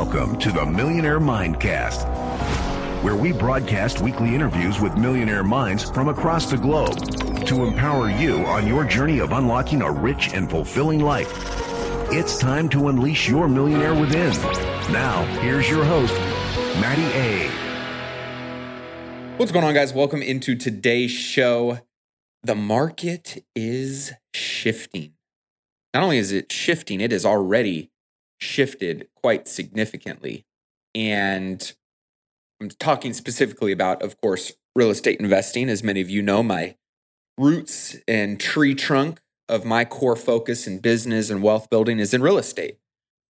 Welcome to the Millionaire Mindcast, where we broadcast weekly interviews with millionaire minds from across the globe to empower you on your journey of unlocking a rich and fulfilling life. It's time to unleash your millionaire within. Now, here's your host, Matty A. What's going on, guys? Welcome into today's show. The market is shifting. Not only is it shifting, it is already shifted quite significantly. And I'm talking specifically about, of course, real estate investing. As many of you know, my roots and tree trunk of my core focus in business and wealth building is in real estate.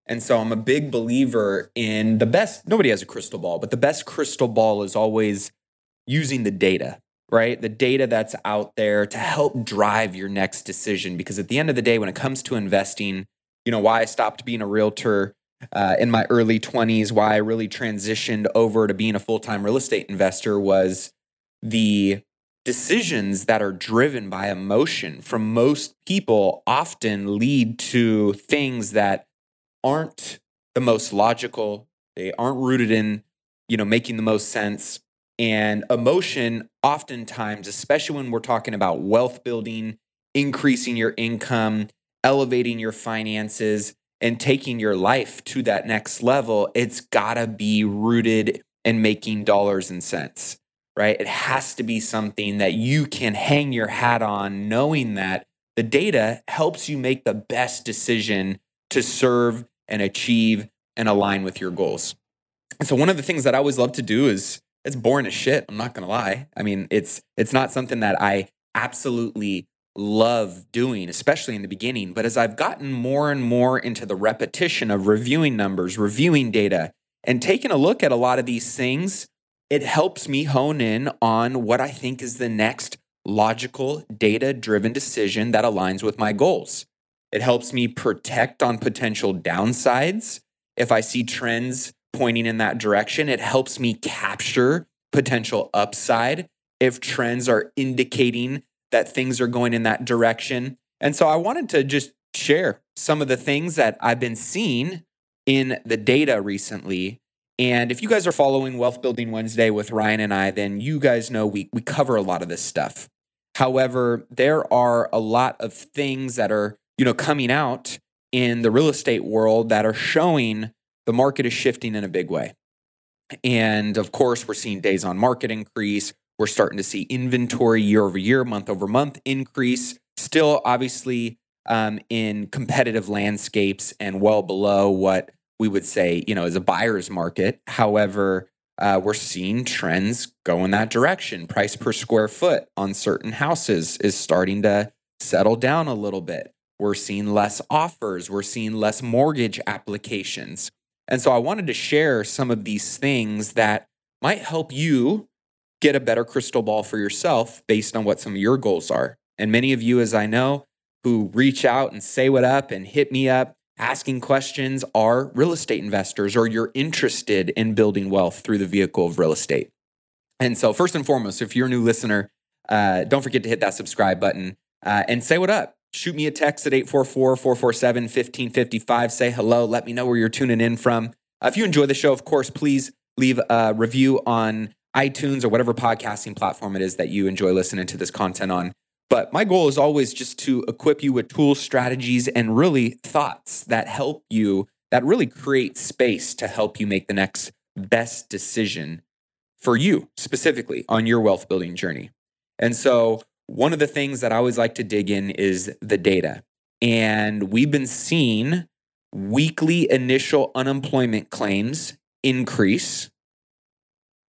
And so I'm a big believer in the best, nobody has a crystal ball, but the best crystal ball is always using the data, right? The data that's out there to help drive your next decision. Because at the end of the day, when it comes to investing, you know, why I stopped being a realtor uh, in my early 20s, why I really transitioned over to being a full time real estate investor was the decisions that are driven by emotion from most people often lead to things that aren't the most logical. They aren't rooted in, you know, making the most sense. And emotion, oftentimes, especially when we're talking about wealth building, increasing your income, elevating your finances and taking your life to that next level, it's got to be rooted in making dollars and cents, right? It has to be something that you can hang your hat on, knowing that the data helps you make the best decision to serve and achieve and align with your goals. So one of the things that I always love to do is it's boring as shit. I'm not gonna lie. I mean, it's it's not something that I absolutely love doing, especially in the beginning. But as I've gotten more and more into the repetition of reviewing numbers, reviewing data, and taking a look at a lot of these things, it helps me hone in on what I think is the next logical, data driven decision that aligns with my goals. It helps me protect on potential downsides. If I see trends pointing in that direction, it helps me capture potential upside if trends are indicating that things are going in that direction. And so I wanted to just share some of the things that I've been seeing in the data recently. And if you guys are following Wealth Building Wednesday with Ryan and I, then you guys know we, we cover a lot of this stuff. However, there are a lot of things that are, you know, coming out in the real estate world that are showing the market is shifting in a big way. And of course, we're seeing days on market increase. We're starting to see inventory year over year, month over month increase. Still, obviously, um, in competitive landscapes and well below what we would say, you know, is a buyer's market. However, uh, we're seeing trends go in that direction. Price per square foot on certain houses is starting to settle down a little bit. We're seeing less offers. We're seeing less mortgage applications. And so I wanted to share some of these things that might help you get a better crystal ball for yourself based on what some of your goals are. And many of you, as I know, who reach out and say what up and hit me up asking questions are real estate investors or you're interested in building wealth through the vehicle of real estate. And so, first and foremost, if you're a new listener, uh, don't forget to hit that subscribe button uh, and say what up. Shoot me a text at 844 447 1555. Say hello. Let me know where you're tuning in from. Uh, if you enjoy the show, of course, please leave a review on iTunes or whatever podcasting platform it is that you enjoy listening to this content on. But my goal is always just to equip you with tools, strategies, and really thoughts that help you, that really create space to help you make the next best decision for you specifically on your wealth building journey. And so, one of the things that I always like to dig in is the data. And we've been seeing weekly initial unemployment claims increase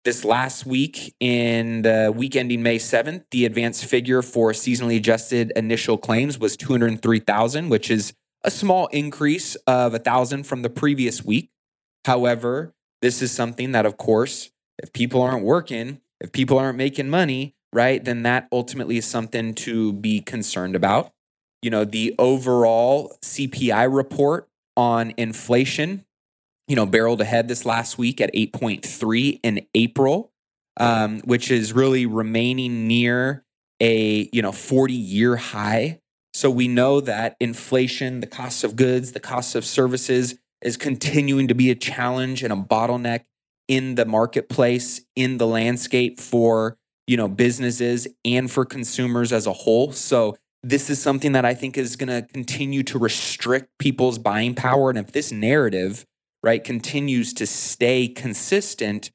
this last week, in the week ending May 7th, the advanced figure for seasonally adjusted initial claims was 203,000, which is a small increase of 1,000 from the previous week. However, this is something that, of course, if people aren't working, if people aren't making money, right, then that ultimately is something to be concerned about. You know, the overall CPI report on inflation you know, barreled ahead this last week at 8.3 in April, um, which is really remaining near a, you know, 40 year high. So we know that inflation, the cost of goods, the cost of services is continuing to be a challenge and a bottleneck in the marketplace, in the landscape for, you know, businesses and for consumers as a whole. So this is something that I think is going to continue to restrict people's buying power and if this narrative, right, continues to stay consistent,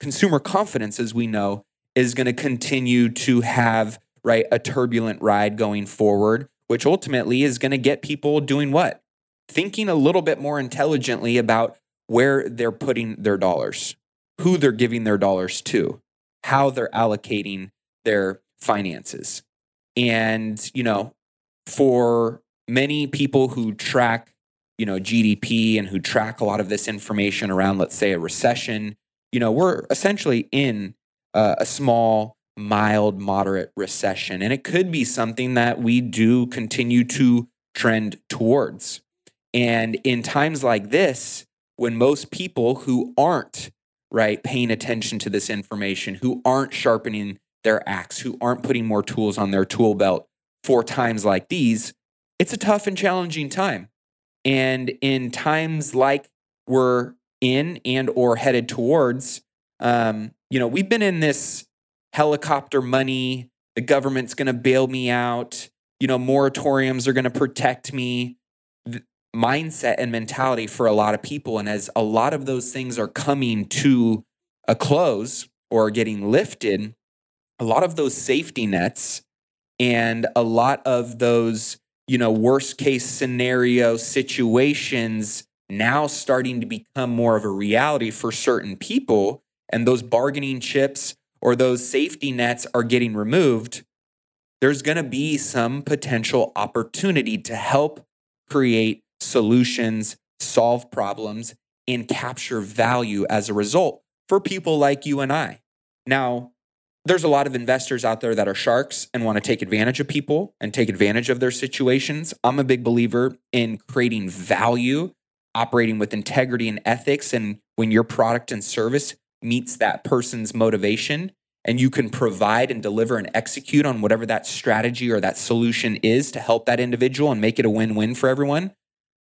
consumer confidence as we know is going to continue to have right a turbulent ride going forward, which ultimately is going to get people doing what? Thinking a little bit more intelligently about where they're putting their dollars, who they're giving their dollars to, how they're allocating their finances. And, you know, for many people who track, you know, GDP and who track a lot of this information around, let's say, a recession, you know, we're essentially in uh, a small, mild, moderate recession. And it could be something that we do continue to trend towards. And in times like this, when most people who aren't right paying attention to this information, who aren't sharpening their axe, who aren't putting more tools on their tool belt for times like these, it's a tough and challenging time. And in times like we're in and or headed towards, um, you know, we've been in this helicopter money, the government's going to bail me out, you know, moratoriums are going to protect me mindset and mentality for a lot of people. And as a lot of those things are coming to a close or getting lifted, a lot of those safety nets and a lot of those, you know, worst case scenario situations now starting to become more of a reality for certain people. And those bargaining chips or those safety nets are getting removed. There's going to be some potential opportunity to help create solutions, solve problems, and capture value as a result for people like you and I. Now, there's a lot of investors out there that are sharks and want to take advantage of people and take advantage of their situations. I'm a big believer in creating value, operating with integrity and ethics. And when your product and service meets that person's motivation and you can provide and deliver and execute on whatever that strategy or that solution is to help that individual and make it a win win for everyone,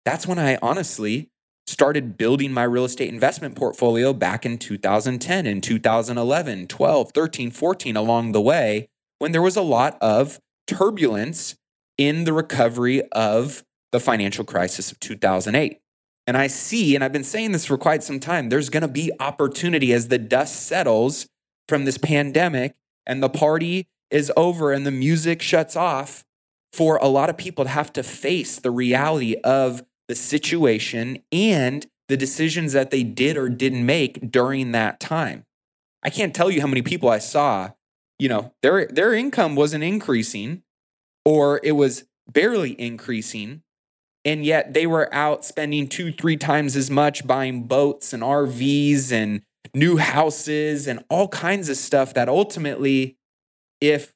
that's when I honestly started building my real estate investment portfolio back in 2010 and 2011, 12, 13, 14 along the way when there was a lot of turbulence in the recovery of the financial crisis of 2008. And I see, and I've been saying this for quite some time, there's going to be opportunity as the dust settles from this pandemic and the party is over and the music shuts off for a lot of people to have to face the reality of the situation and the decisions that they did or didn't make during that time. I can't tell you how many people I saw, you know, their their income wasn't increasing or it was barely increasing and yet they were out spending 2 3 times as much buying boats and RVs and new houses and all kinds of stuff that ultimately if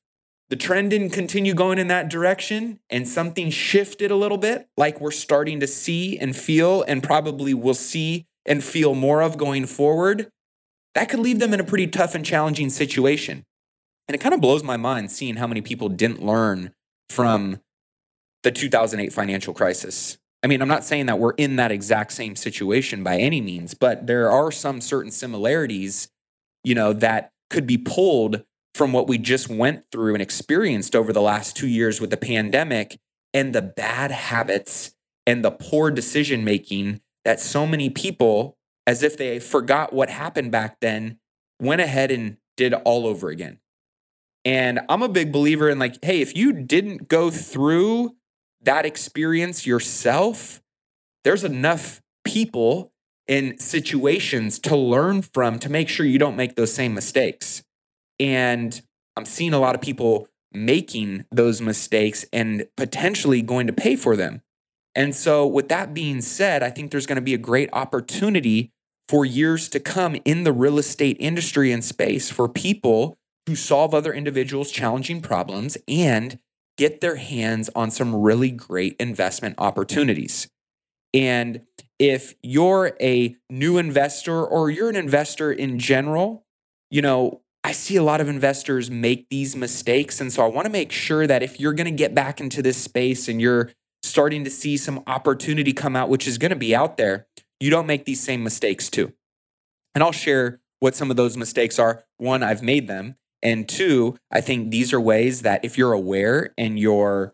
the trend didn't continue going in that direction and something shifted a little bit, like we're starting to see and feel, and probably will see and feel more of going forward, that could leave them in a pretty tough and challenging situation. And it kind of blows my mind seeing how many people didn't learn from the 2008 financial crisis. I mean, I'm not saying that we're in that exact same situation by any means, but there are some certain similarities, you know, that could be pulled from what we just went through and experienced over the last two years with the pandemic and the bad habits and the poor decision making that so many people, as if they forgot what happened back then, went ahead and did all over again. And I'm a big believer in like, hey, if you didn't go through that experience yourself, there's enough people in situations to learn from to make sure you don't make those same mistakes. And I'm seeing a lot of people making those mistakes and potentially going to pay for them. And so, with that being said, I think there's going to be a great opportunity for years to come in the real estate industry and space for people to solve other individuals' challenging problems and get their hands on some really great investment opportunities. And if you're a new investor or you're an investor in general, you know, I see a lot of investors make these mistakes. And so I want to make sure that if you're going to get back into this space and you're starting to see some opportunity come out, which is going to be out there, you don't make these same mistakes too. And I'll share what some of those mistakes are. One, I've made them. And two, I think these are ways that if you're aware and your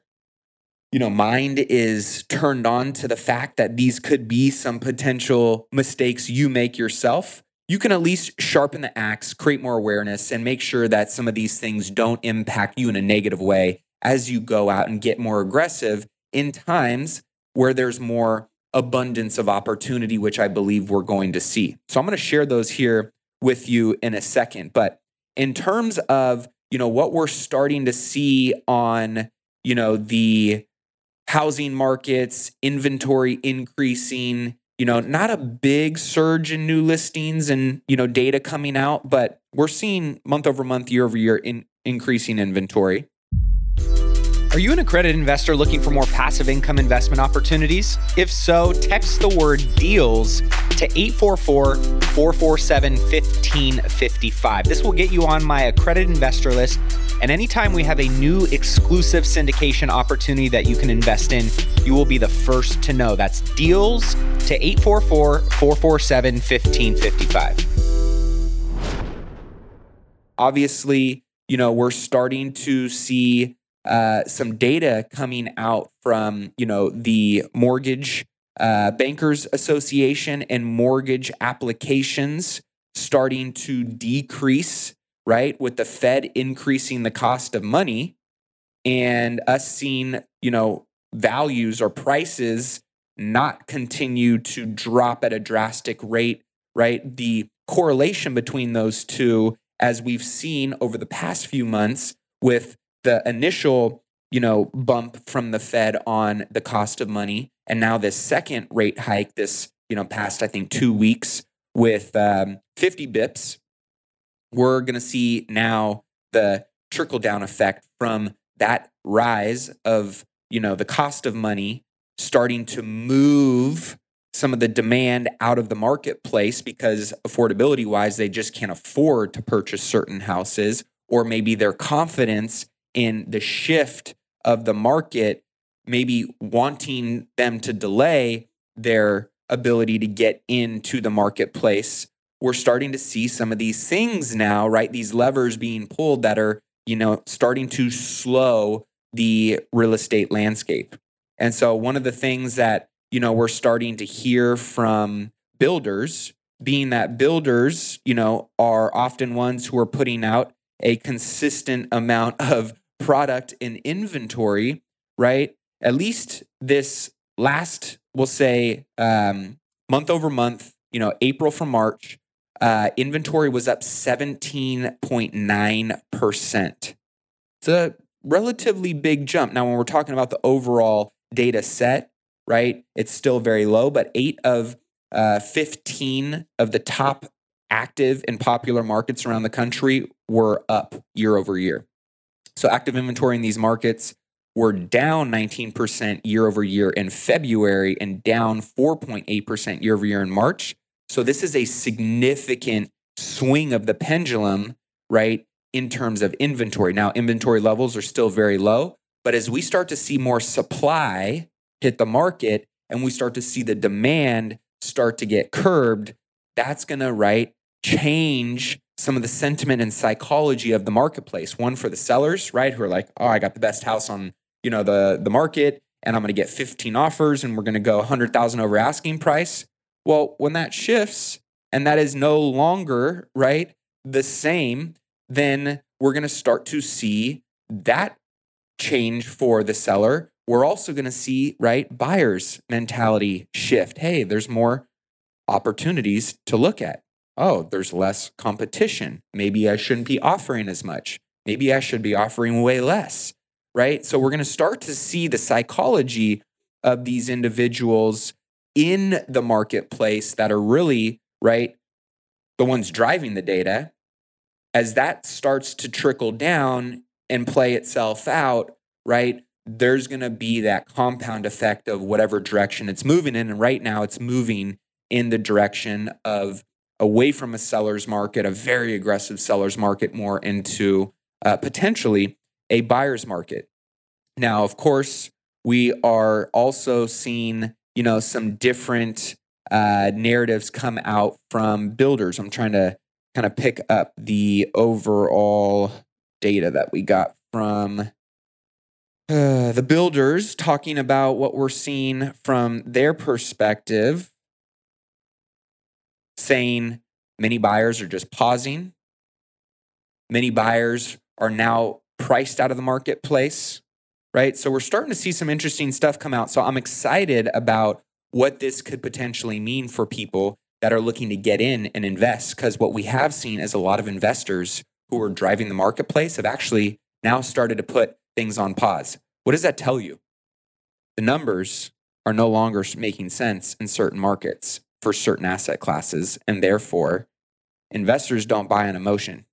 you know mind is turned on to the fact that these could be some potential mistakes you make yourself, you can at least sharpen the axe, create more awareness and make sure that some of these things don't impact you in a negative way as you go out and get more aggressive in times where there's more abundance of opportunity, which I believe we're going to see. So I'm going to share those here with you in a second. But in terms of, you know, what we're starting to see on, you know, the housing markets, inventory increasing, you know, not a big surge in new listings and, you know, data coming out, but we're seeing month over month, year over year in increasing inventory. Are you an accredited investor looking for more passive income investment opportunities? If so, text the word deals to 844 447 1555. This will get you on my accredited investor list. And anytime we have a new exclusive syndication opportunity that you can invest in, you will be the first to know. That's deals to 844 447 1555. Obviously, you know, we're starting to see uh, some data coming out from you know the mortgage uh, bankers association and mortgage applications starting to decrease right with the fed increasing the cost of money and us seeing you know values or prices not continue to drop at a drastic rate right? The correlation between those two as we've seen over the past few months with the initial, you know, bump from the Fed on the cost of money, and now this second rate hike, this you know past I think two weeks with um, 50 bips, we're going to see now the trickle down effect from that rise of you know the cost of money starting to move some of the demand out of the marketplace because affordability wise they just can't afford to purchase certain houses or maybe their confidence in the shift of the market, maybe wanting them to delay their ability to get into the marketplace. We're starting to see some of these things now, right? These levers being pulled that are, you know, starting to slow the real estate landscape. And so one of the things that, you know, we're starting to hear from builders being that builders, you know, are often ones who are putting out a consistent amount of product in inventory, right? At least this last, we'll say, um, month over month, you know, April from March, uh, inventory was up 17.9%. It's a relatively big jump. Now, when we're talking about the overall data set, right, it's still very low, but eight of uh, 15 of the top active and popular markets around the country were up year over year. So active inventory in these markets were down 19% year over year in February and down 4.8% year over year in March. So this is a significant swing of the pendulum, right, in terms of inventory. Now, inventory levels are still very low, but as we start to see more supply hit the market and we start to see the demand start to get curbed, that's going to, right, change some of the sentiment and psychology of the marketplace. One for the sellers, right, who are like, "Oh, I got the best house on you know the the market, and I'm going to get 15 offers, and we're going to go 100,000 over asking price." Well, when that shifts and that is no longer right the same, then we're going to start to see that change for the seller. We're also going to see right buyers mentality shift. Hey, there's more opportunities to look at oh, there's less competition. Maybe I shouldn't be offering as much. Maybe I should be offering way less, right? So we're going to start to see the psychology of these individuals in the marketplace that are really, right, the ones driving the data. As that starts to trickle down and play itself out, right, there's going to be that compound effect of whatever direction it's moving in. And right now it's moving in the direction of away from a seller's market, a very aggressive seller's market, more into uh, potentially a buyer's market. Now, of course, we are also seeing, you know, some different uh, narratives come out from builders. I'm trying to kind of pick up the overall data that we got from uh, the builders talking about what we're seeing from their perspective, saying many buyers are just pausing. Many buyers are now priced out of the marketplace, right? So we're starting to see some interesting stuff come out. So I'm excited about what this could potentially mean for people that are looking to get in and invest. Because what we have seen is a lot of investors who are driving the marketplace have actually now started to put things on pause. What does that tell you? The numbers are no longer making sense in certain markets for certain asset classes. And therefore, investors don't buy on emotion.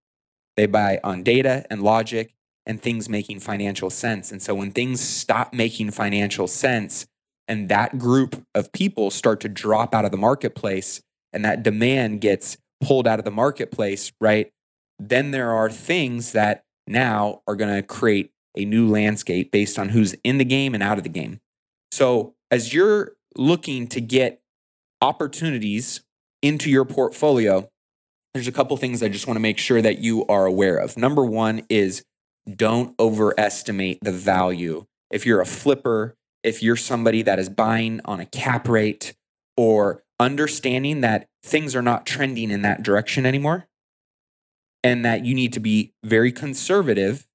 They buy on data and logic and things making financial sense. And so when things stop making financial sense and that group of people start to drop out of the marketplace and that demand gets pulled out of the marketplace, right? Then there are things that now are going to create a new landscape based on who's in the game and out of the game. So, as you're looking to get opportunities into your portfolio, there's a couple things I just want to make sure that you are aware of. Number one is don't overestimate the value. If you're a flipper, if you're somebody that is buying on a cap rate or understanding that things are not trending in that direction anymore and that you need to be very conservative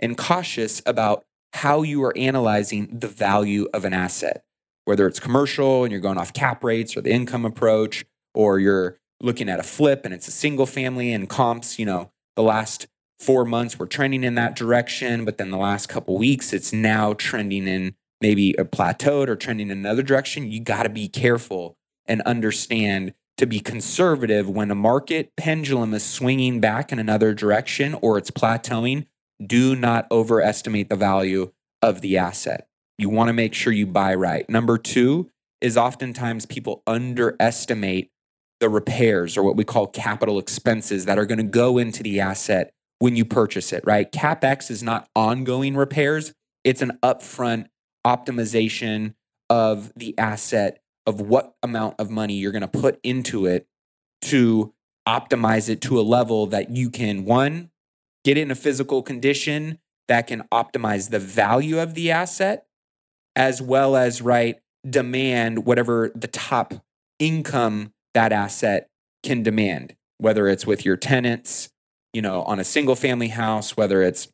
and cautious about how you are analyzing the value of an asset, whether it's commercial and you're going off cap rates or the income approach, or you're looking at a flip and it's a single family and comps, you know, the last four months were trending in that direction, but then the last couple weeks it's now trending in maybe a plateaued or trending in another direction. You got to be careful and understand to be conservative when a market pendulum is swinging back in another direction or it's plateauing do not overestimate the value of the asset. You want to make sure you buy right. Number two is oftentimes people underestimate the repairs or what we call capital expenses that are going to go into the asset when you purchase it, right? CapEx is not ongoing repairs, it's an upfront optimization of the asset of what amount of money you're going to put into it to optimize it to a level that you can one get it in a physical condition that can optimize the value of the asset as well as right demand whatever the top income that asset can demand whether it's with your tenants you know on a single family house whether it's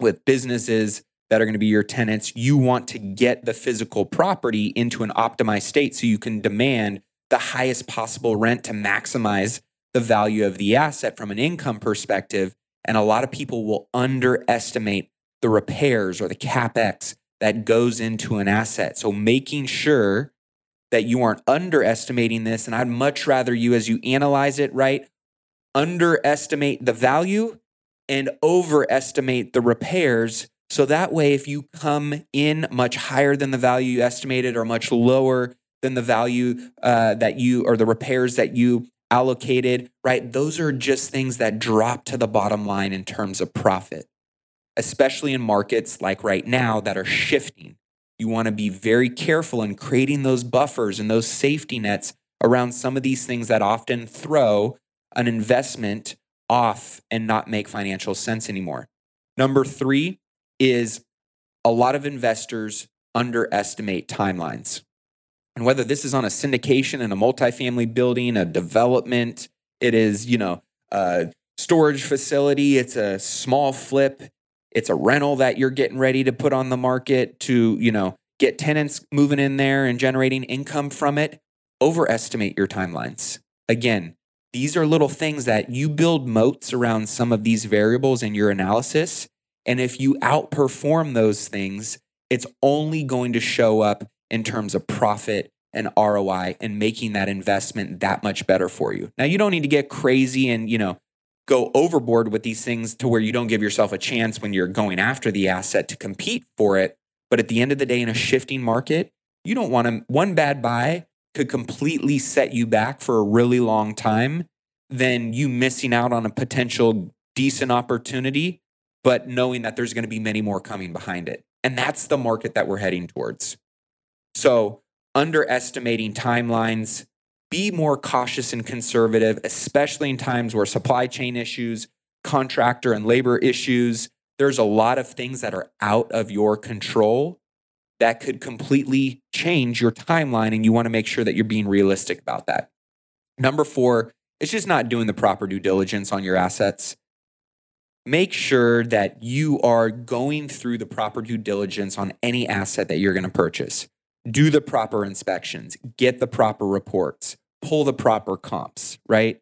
with businesses that are going to be your tenants. You want to get the physical property into an optimized state so you can demand the highest possible rent to maximize the value of the asset from an income perspective. And a lot of people will underestimate the repairs or the capex that goes into an asset. So making sure that you aren't underestimating this, and I'd much rather you, as you analyze it, right, underestimate the value and overestimate the repairs. So that way, if you come in much higher than the value you estimated or much lower than the value uh, that you or the repairs that you allocated, right? Those are just things that drop to the bottom line in terms of profit, especially in markets like right now that are shifting. You want to be very careful in creating those buffers and those safety nets around some of these things that often throw an investment off and not make financial sense anymore. Number three is a lot of investors underestimate timelines. And whether this is on a syndication in a multifamily building, a development, it is, you know, a storage facility, it's a small flip, it's a rental that you're getting ready to put on the market to, you know, get tenants moving in there and generating income from it. Overestimate your timelines. Again, these are little things that you build moats around some of these variables in your analysis. And if you outperform those things, it's only going to show up in terms of profit and ROI and making that investment that much better for you. Now, you don't need to get crazy and, you know, go overboard with these things to where you don't give yourself a chance when you're going after the asset to compete for it. But at the end of the day, in a shifting market, you don't want to, one bad buy could completely set you back for a really long time than you missing out on a potential decent opportunity, but knowing that there's going to be many more coming behind it. And that's the market that we're heading towards. So, underestimating timelines, be more cautious and conservative, especially in times where supply chain issues, contractor and labor issues, there's a lot of things that are out of your control that could completely change your timeline. And you want to make sure that you're being realistic about that. Number four, it's just not doing the proper due diligence on your assets. Make sure that you are going through the proper due diligence on any asset that you're going to purchase. Do the proper inspections, get the proper reports, pull the proper comps, right?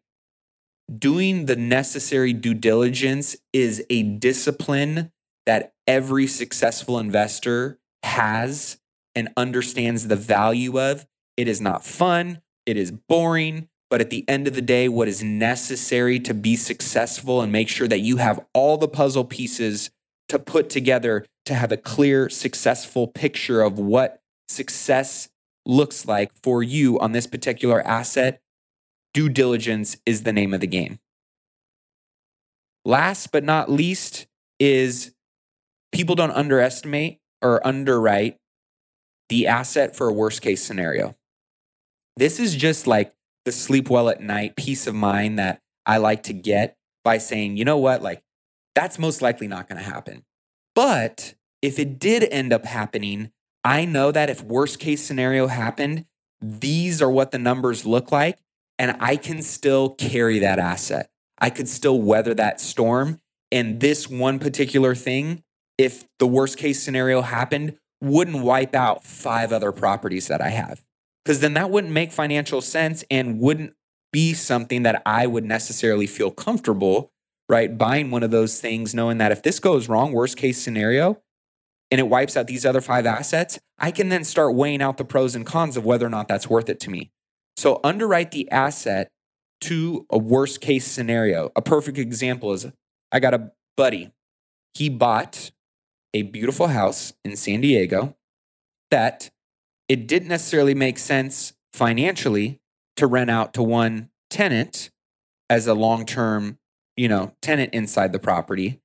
Doing the necessary due diligence is a discipline that every successful investor has and understands the value of. It is not fun, it is boring, but at the end of the day, what is necessary to be successful and make sure that you have all the puzzle pieces to put together to have a clear, successful picture of what success looks like for you on this particular asset, due diligence is the name of the game. Last but not least is people don't underestimate or underwrite the asset for a worst case scenario. This is just like the sleep well at night peace of mind that I like to get by saying, you know what, like that's most likely not going to happen. But if it did end up happening, I know that if worst case scenario happened, these are what the numbers look like. And I can still carry that asset. I could still weather that storm. And this one particular thing if the worst case scenario happened, wouldn't wipe out five other properties that I have. Because then that wouldn't make financial sense and wouldn't be something that I would necessarily feel comfortable, right? Buying one of those things, knowing that if this goes wrong, worst case scenario, and it wipes out these other five assets, I can then start weighing out the pros and cons of whether or not that's worth it to me. So underwrite the asset to a worst case scenario. A perfect example is I got a buddy. He bought a beautiful house in San Diego that it didn't necessarily make sense financially to rent out to one tenant as a long-term, you know, tenant inside the property,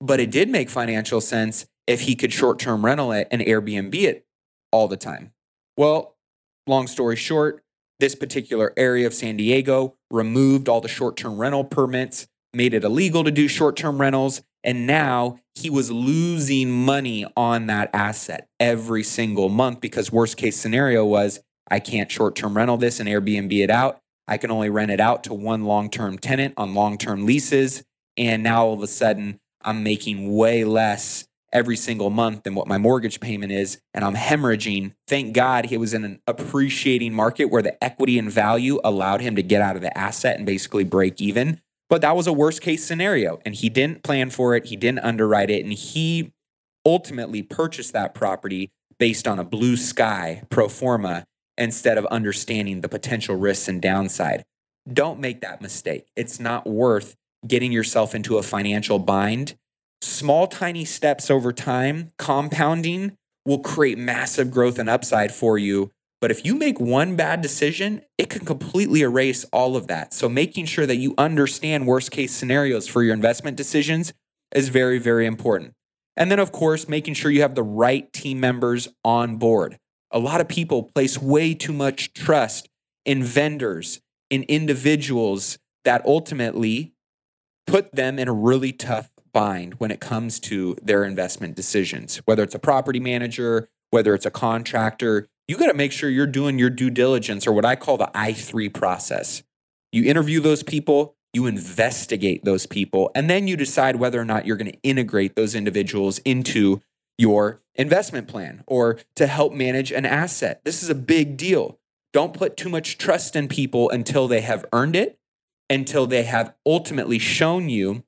but it did make financial sense if he could short-term rental it and Airbnb it all the time. Well, long story short, this particular area of San Diego removed all the short-term rental permits, made it illegal to do short-term rentals, and now he was losing money on that asset every single month because worst case scenario was I can't short term rental this and Airbnb it out. I can only rent it out to one long term tenant on long term leases. And now all of a sudden, I'm making way less every single month than what my mortgage payment is. And I'm hemorrhaging. Thank God he was in an appreciating market where the equity and value allowed him to get out of the asset and basically break even. But that was a worst case scenario. And he didn't plan for it, he didn't underwrite it. And he ultimately purchased that property based on a blue sky pro forma instead of understanding the potential risks and downside. Don't make that mistake. It's not worth getting yourself into a financial bind. Small, tiny steps over time, compounding, will create massive growth and upside for you but if you make one bad decision, it can completely erase all of that. So making sure that you understand worst case scenarios for your investment decisions is very, very important. And then, of course, making sure you have the right team members on board. A lot of people place way too much trust in vendors, in individuals that ultimately put them in a really tough bind when it comes to their investment decisions, whether it's a property manager, whether it's a contractor you got to make sure you're doing your due diligence or what I call the I3 process. You interview those people, you investigate those people, and then you decide whether or not you're going to integrate those individuals into your investment plan or to help manage an asset. This is a big deal. Don't put too much trust in people until they have earned it, until they have ultimately shown you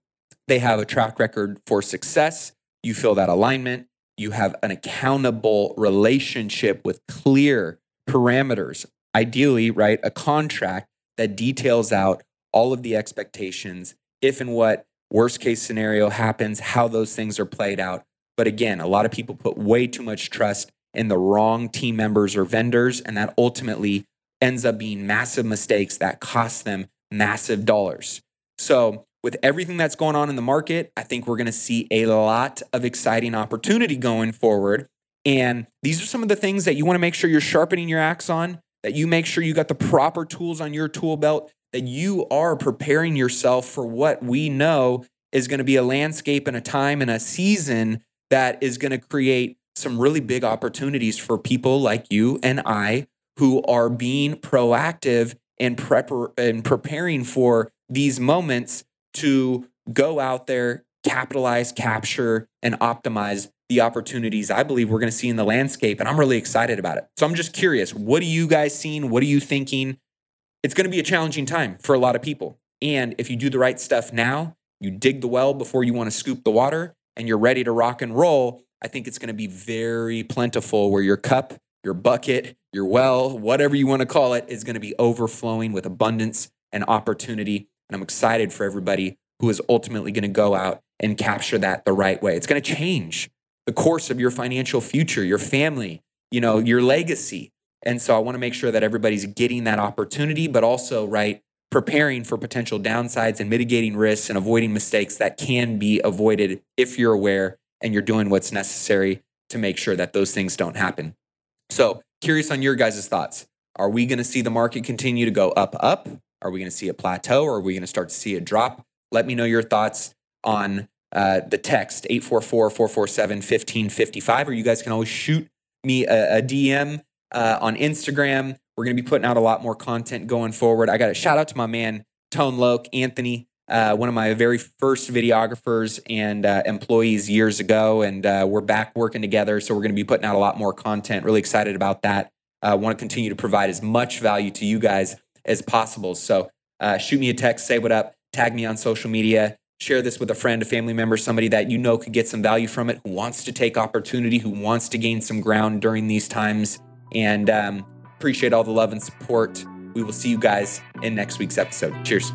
they have a track record for success. You feel that alignment, you have an accountable relationship with clear parameters, ideally, right? A contract that details out all of the expectations, if and what worst case scenario happens, how those things are played out. But again, a lot of people put way too much trust in the wrong team members or vendors, and that ultimately ends up being massive mistakes that cost them massive dollars. So with everything that's going on in the market, I think we're going to see a lot of exciting opportunity going forward. And these are some of the things that you want to make sure you're sharpening your axe on. that you make sure you got the proper tools on your tool belt, that you are preparing yourself for what we know is going to be a landscape and a time and a season that is going to create some really big opportunities for people like you and I who are being proactive and prepar- and preparing for these moments to go out there, capitalize, capture, and optimize the opportunities I believe we're going to see in the landscape. And I'm really excited about it. So I'm just curious what are you guys seeing? What are you thinking? It's going to be a challenging time for a lot of people. And if you do the right stuff now, you dig the well before you want to scoop the water, and you're ready to rock and roll, I think it's going to be very plentiful where your cup, your bucket, your well, whatever you want to call it, is going to be overflowing with abundance and opportunity. And I'm excited for everybody who is ultimately going to go out and capture that the right way. It's going to change the course of your financial future, your family, you know, your legacy. And so I want to make sure that everybody's getting that opportunity, but also, right, preparing for potential downsides and mitigating risks and avoiding mistakes that can be avoided if you're aware and you're doing what's necessary to make sure that those things don't happen. So, curious on your guys' thoughts. Are we going to see the market continue to go up, up? Are we going to see a plateau or are we going to start to see a drop? Let me know your thoughts on uh, the text 844 447 1555, or you guys can always shoot me a, a DM uh, on Instagram. We're going to be putting out a lot more content going forward. I got a shout out to my man, Tone Loke, Anthony, uh, one of my very first videographers and uh, employees years ago. And uh, we're back working together. So we're going to be putting out a lot more content. Really excited about that. I uh, want to continue to provide as much value to you guys as possible. So uh, shoot me a text, say what up, tag me on social media, share this with a friend, a family member, somebody that you know could get some value from it, who wants to take opportunity, who wants to gain some ground during these times. And um, appreciate all the love and support. We will see you guys in next week's episode. Cheers.